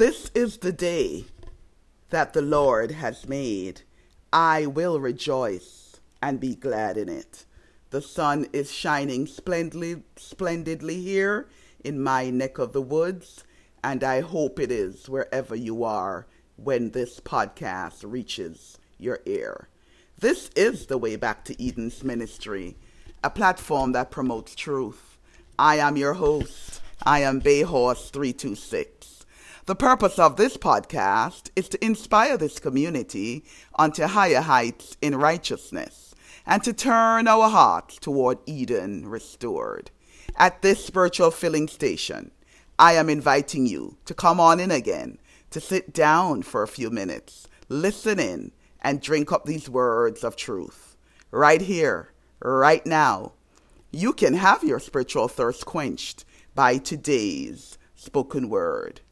This is the day that the Lord has made. I will rejoice and be glad in it. The sun is shining splendidly, splendidly here in my neck of the woods, and I hope it is wherever you are when this podcast reaches your ear. This is the Way Back to Eden's Ministry, a platform that promotes truth. I am your host. I am Bayhorse326. The purpose of this podcast is to inspire this community onto higher heights in righteousness and to turn our hearts toward Eden restored. At this spiritual filling station, I am inviting you to come on in again, to sit down for a few minutes, listen in, and drink up these words of truth. Right here, right now, you can have your spiritual thirst quenched by today's spoken word.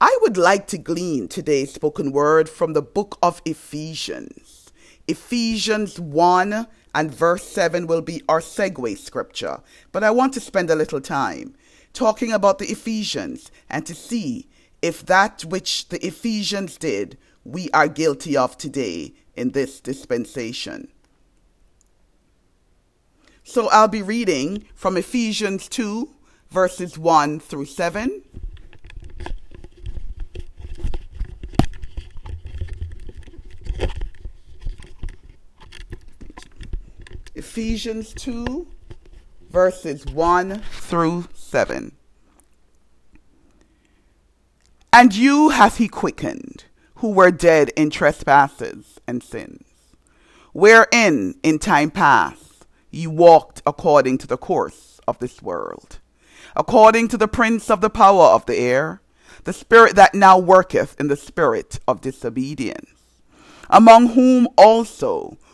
I would like to glean today's spoken word from the book of Ephesians. Ephesians 1 and verse 7 will be our segue scripture, but I want to spend a little time talking about the Ephesians and to see if that which the Ephesians did we are guilty of today in this dispensation. So I'll be reading from Ephesians 2, verses 1 through 7. Ephesians 2, verses 1 through 7. And you hath he quickened who were dead in trespasses and sins, wherein in time past ye walked according to the course of this world, according to the prince of the power of the air, the spirit that now worketh in the spirit of disobedience, among whom also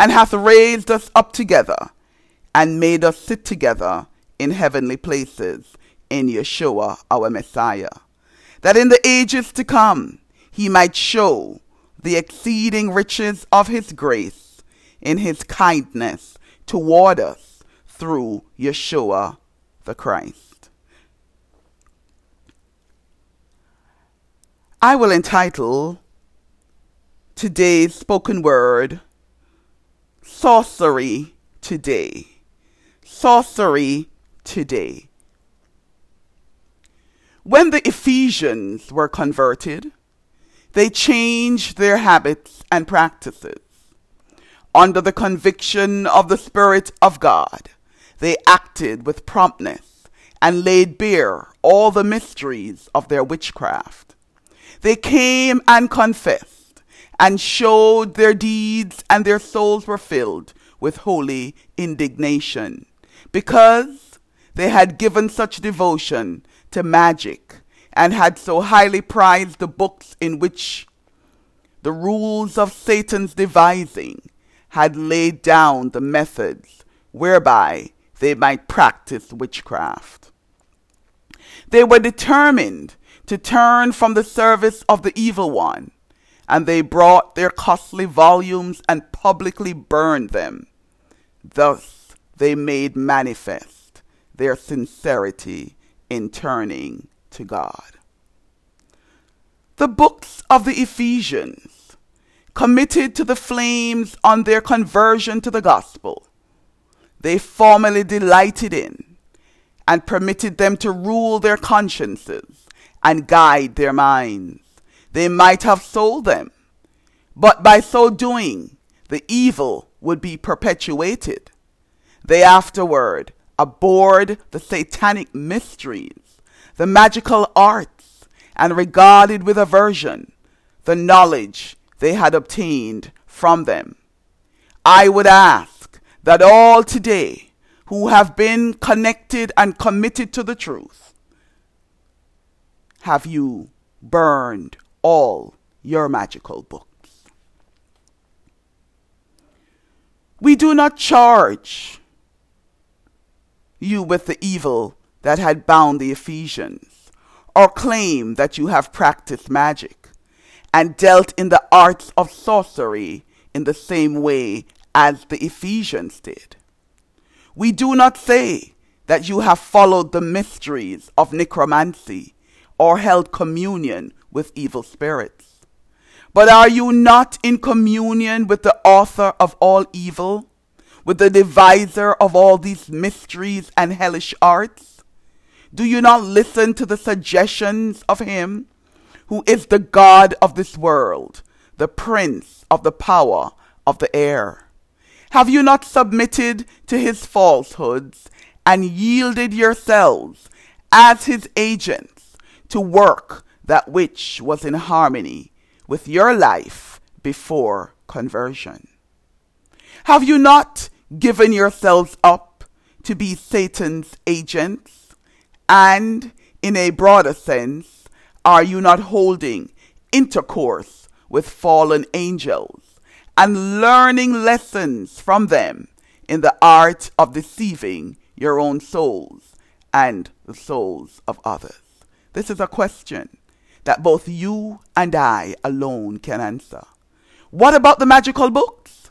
and hath raised us up together, and made us sit together in heavenly places in Yeshua our Messiah, that in the ages to come he might show the exceeding riches of his grace in his kindness toward us through Yeshua the Christ. I will entitle today's spoken word Sorcery Today. Sorcery Today. When the Ephesians were converted, they changed their habits and practices. Under the conviction of the Spirit of God, they acted with promptness and laid bare all the mysteries of their witchcraft. They came and confessed and showed their deeds, and their souls were filled with holy indignation because they had given such devotion to magic and had so highly prized the books in which the rules of Satan's devising had laid down the methods whereby they might practice witchcraft. They were determined to turn from the service of the evil one, and they brought their costly volumes and publicly burned them. Thus they made manifest their sincerity in turning to God. The books of the Ephesians committed to the flames on their conversion to the gospel, they formerly delighted in and permitted them to rule their consciences and guide their minds. They might have sold them, but by so doing, the evil would be perpetuated. They afterward abhorred the satanic mysteries the magical arts, and regarded with aversion the knowledge they had obtained from them. I would ask that all today who have been connected and committed to the truth, have you burned all your magical books. We do not charge you with the evil that had bound the Ephesians, or claim that you have practiced magic and dealt in the arts of sorcery in the same way as the Ephesians did. We do not say that you have followed the mysteries of necromancy or held communion with evil spirits. But are you not in communion with the author of all evil, with the deviser of all these mysteries and hellish arts? Do you not listen to the suggestions of him who is the God of this world, the prince of the power of the air? Have you not submitted to his falsehoods and yielded yourselves as his agents to work that which was in harmony with your life before conversion? Have you not given yourselves up to be Satan's agents? And, in a broader sense, are you not holding intercourse with fallen angels and learning lessons from them in the art of deceiving your own souls and the souls of others? This is a question that both you and I alone can answer. What about the magical books?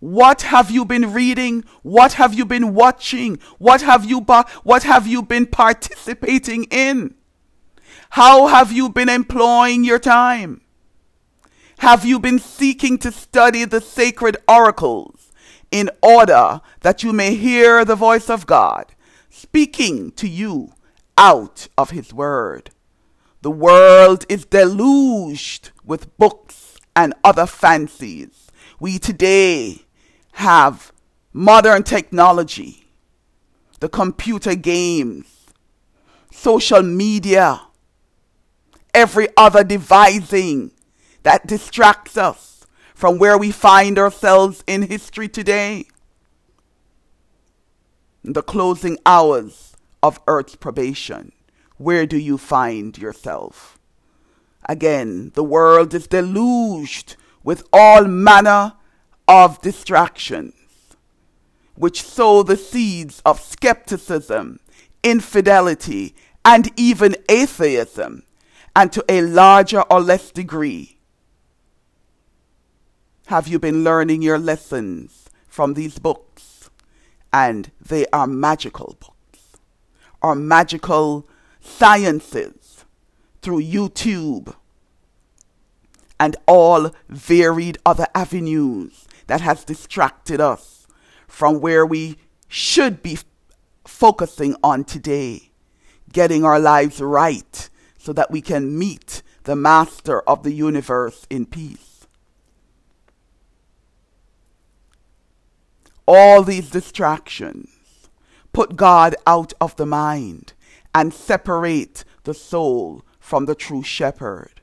What have you been reading? What have you been watching? What have you what have you been participating in? How have you been employing your time? Have you been seeking to study the sacred oracles in order that you may hear the voice of God speaking to you out of His Word? The world is deluged with books and other fancies. We today have modern technology, the computer games, social media, every other devising that distracts us from where we find ourselves in history today. In the closing hours of Earth's probation, where do you find yourself? Again, the world is deluged with all manner of distractions, which sow the seeds of skepticism, infidelity, and even atheism, and to a larger or less degree have you been learning your lessons from these books? And they are magical books, or magical sciences through YouTube and all varied other avenues that has distracted us from where we should be focusing on today, getting our lives right so that we can meet the master of the universe in peace. all these distractions put God out of the mind and separate the soul from the true shepherd.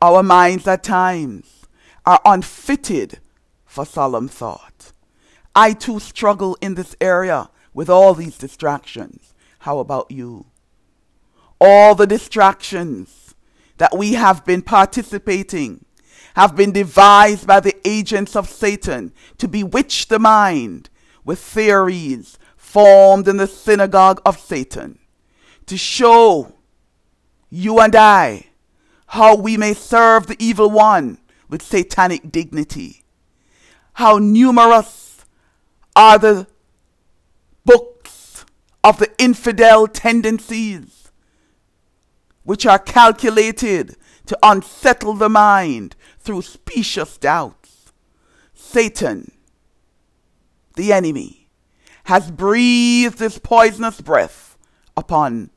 Our minds at times are unfitted for solemn thought. I too struggle in this area with all these distractions. How about you? All the distractions that we have been participating have been devised by the agents of Satan to bewitch the mind with theories formed in the synagogue of Satan to show you and I how we may serve the evil one with satanic dignity. How numerous are the books of the infidel tendencies which are calculated to unsettle the mind through specious doubts. Satan, the enemy, has breathed his poisonous breath upon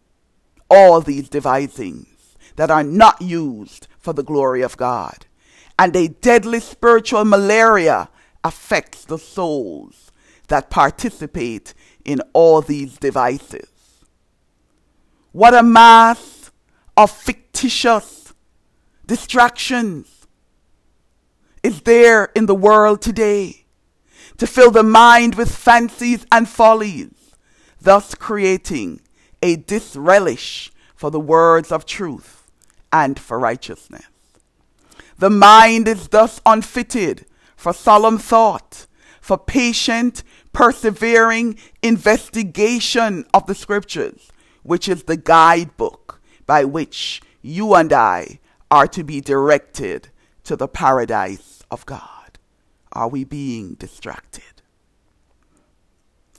all these devisings that are not used for the glory of God. And a deadly spiritual malaria affects the souls that participate in all these devices. What a mass of fictitious distractions is there in the world today to fill the mind with fancies and follies, thus creating a disrelish for the words of truth and for righteousness. The mind is thus unfitted for solemn thought, for patient, persevering investigation of the scriptures, which is the guidebook by which you and I are to be directed to the paradise of God. Are we being distracted?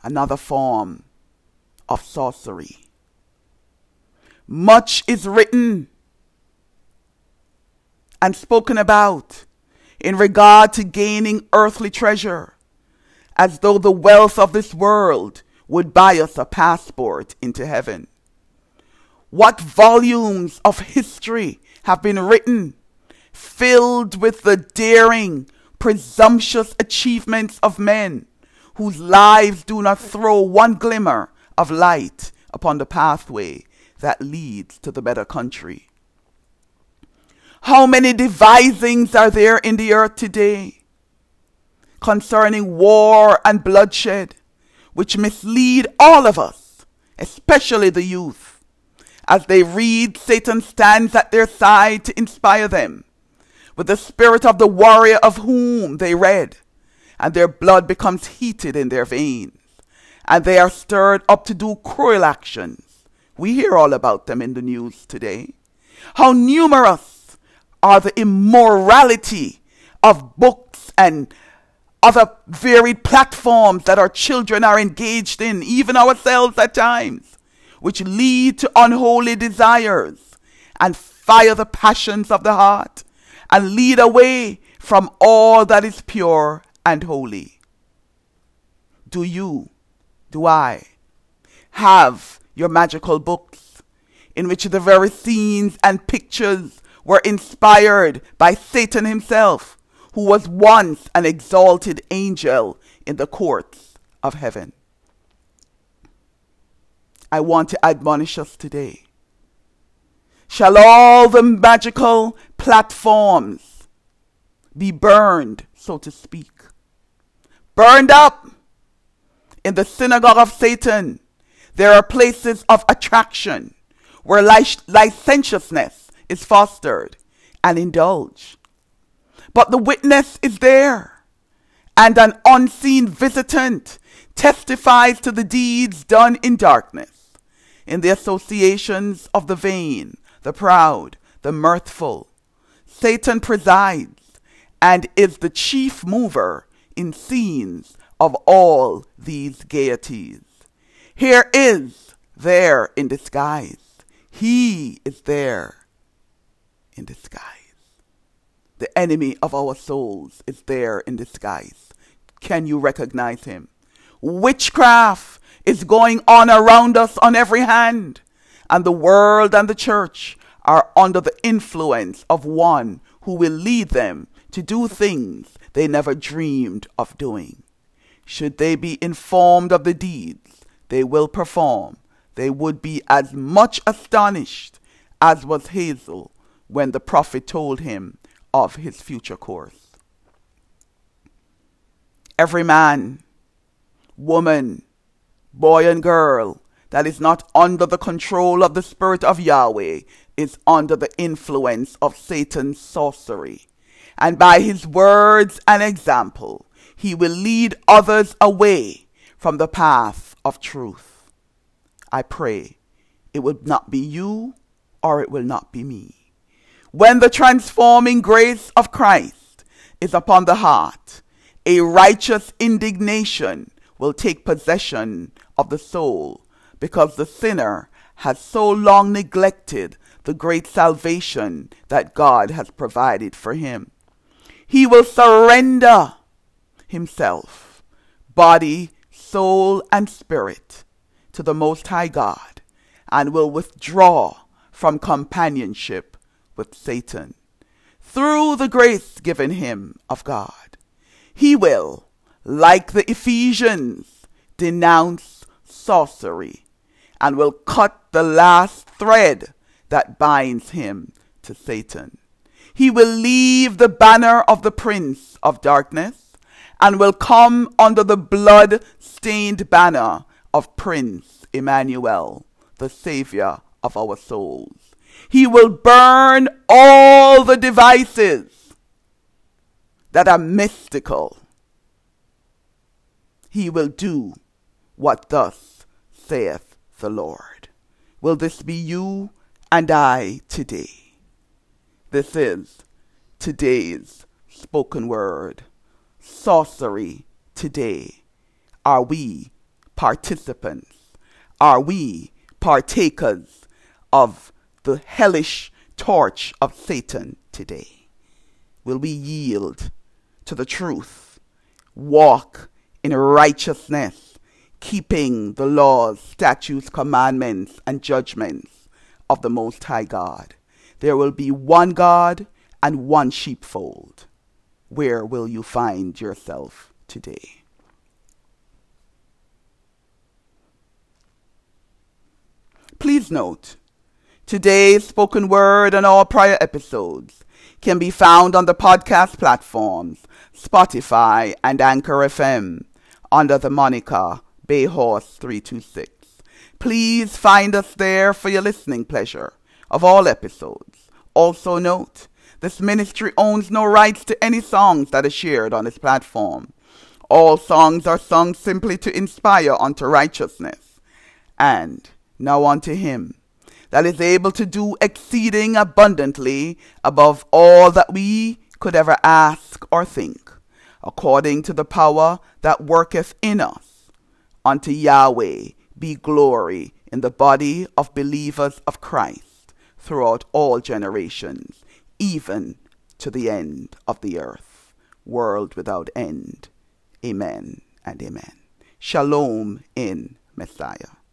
Another form of sorcery. Much is written and spoken about in regard to gaining earthly treasure, as though the wealth of this world would buy us a passport into heaven. What volumes of history have been written, filled with the daring, presumptuous achievements of men whose lives do not throw one glimmer of light upon the pathway that leads to the better country. How many devisings are there in the earth today concerning war and bloodshed, which mislead all of us, especially the youth, as they read Satan stands at their side to inspire them with the spirit of the warrior of whom they read, and their blood becomes heated in their veins, and they are stirred up to do cruel actions. We hear all about them in the news today. How numerous are the immorality of books and other varied platforms that our children are engaged in, even ourselves at times, which lead to unholy desires and fire the passions of the heart and lead away from all that is pure and holy. Do you, do I, have your magical books in which the very scenes and pictures were inspired by Satan himself, who was once an exalted angel in the courts of heaven. I want to admonish us today. Shall all the magical platforms be burned, so to speak? Burned up in the synagogue of Satan. There are places of attraction where licentiousness is fostered and indulged. But the witness is there, and an unseen visitant testifies to the deeds done in darkness, in the associations of the vain, the proud, the mirthful. Satan presides and is the chief mover in scenes of all these gaieties. Here is there in disguise. He is there in disguise. The enemy of our souls is there in disguise. Can you recognize him? Witchcraft is going on around us on every hand, and the world and the church are under the influence of one who will lead them to do things they never dreamed of doing. Should they be informed of the deeds they will perform, they would be as much astonished as was Hazael when the prophet told him of his future course. Every man, woman, boy, and girl that is not under the control of the Spirit of Yahweh is under the influence of Satan's sorcery. And by his words and example, he will lead others away from the path of truth. I pray it will not be you or it will not be me. When the transforming grace of Christ is upon the heart, a righteous indignation will take possession of the soul because the sinner has so long neglected the great salvation that God has provided for him. He will surrender himself, body, soul, and spirit, to the Most High God and will withdraw from companionship with Satan through the grace given him of God. He will, like the Ephesians, denounce sorcery and will cut the last thread that binds him to Satan. He will leave the banner of the prince of darkness and will come under the blood stained banner of Prince Emmanuel, the Savior of our souls. He will burn all the devices that are mystical. He will do what thus saith the Lord. Will this be you and I today? This is today's spoken word. Sorcery today. Are we participants? Are we partakers of the hellish torch of Satan today? Will we yield to the truth, walk in righteousness, keeping the laws, statutes, commandments, and judgments of the Most High God? There will be one God and one sheepfold. Where will you find yourself today? Please note, today's spoken word and all prior episodes can be found on the podcast platforms Spotify and Anchor FM under the moniker Bayhorse 326. Please find us there for your listening pleasure of all episodes. Also note, this ministry owns no rights to any songs that are shared on this platform. All songs are sung simply to inspire unto righteousness. And now unto him that is able to do exceeding abundantly above all that we could ever ask or think, according to the power that worketh in us. Unto Yahweh be glory in the body of believers of Christ throughout all generations, even to the end of the earth, world without end. Amen and amen. Shalom in Messiah.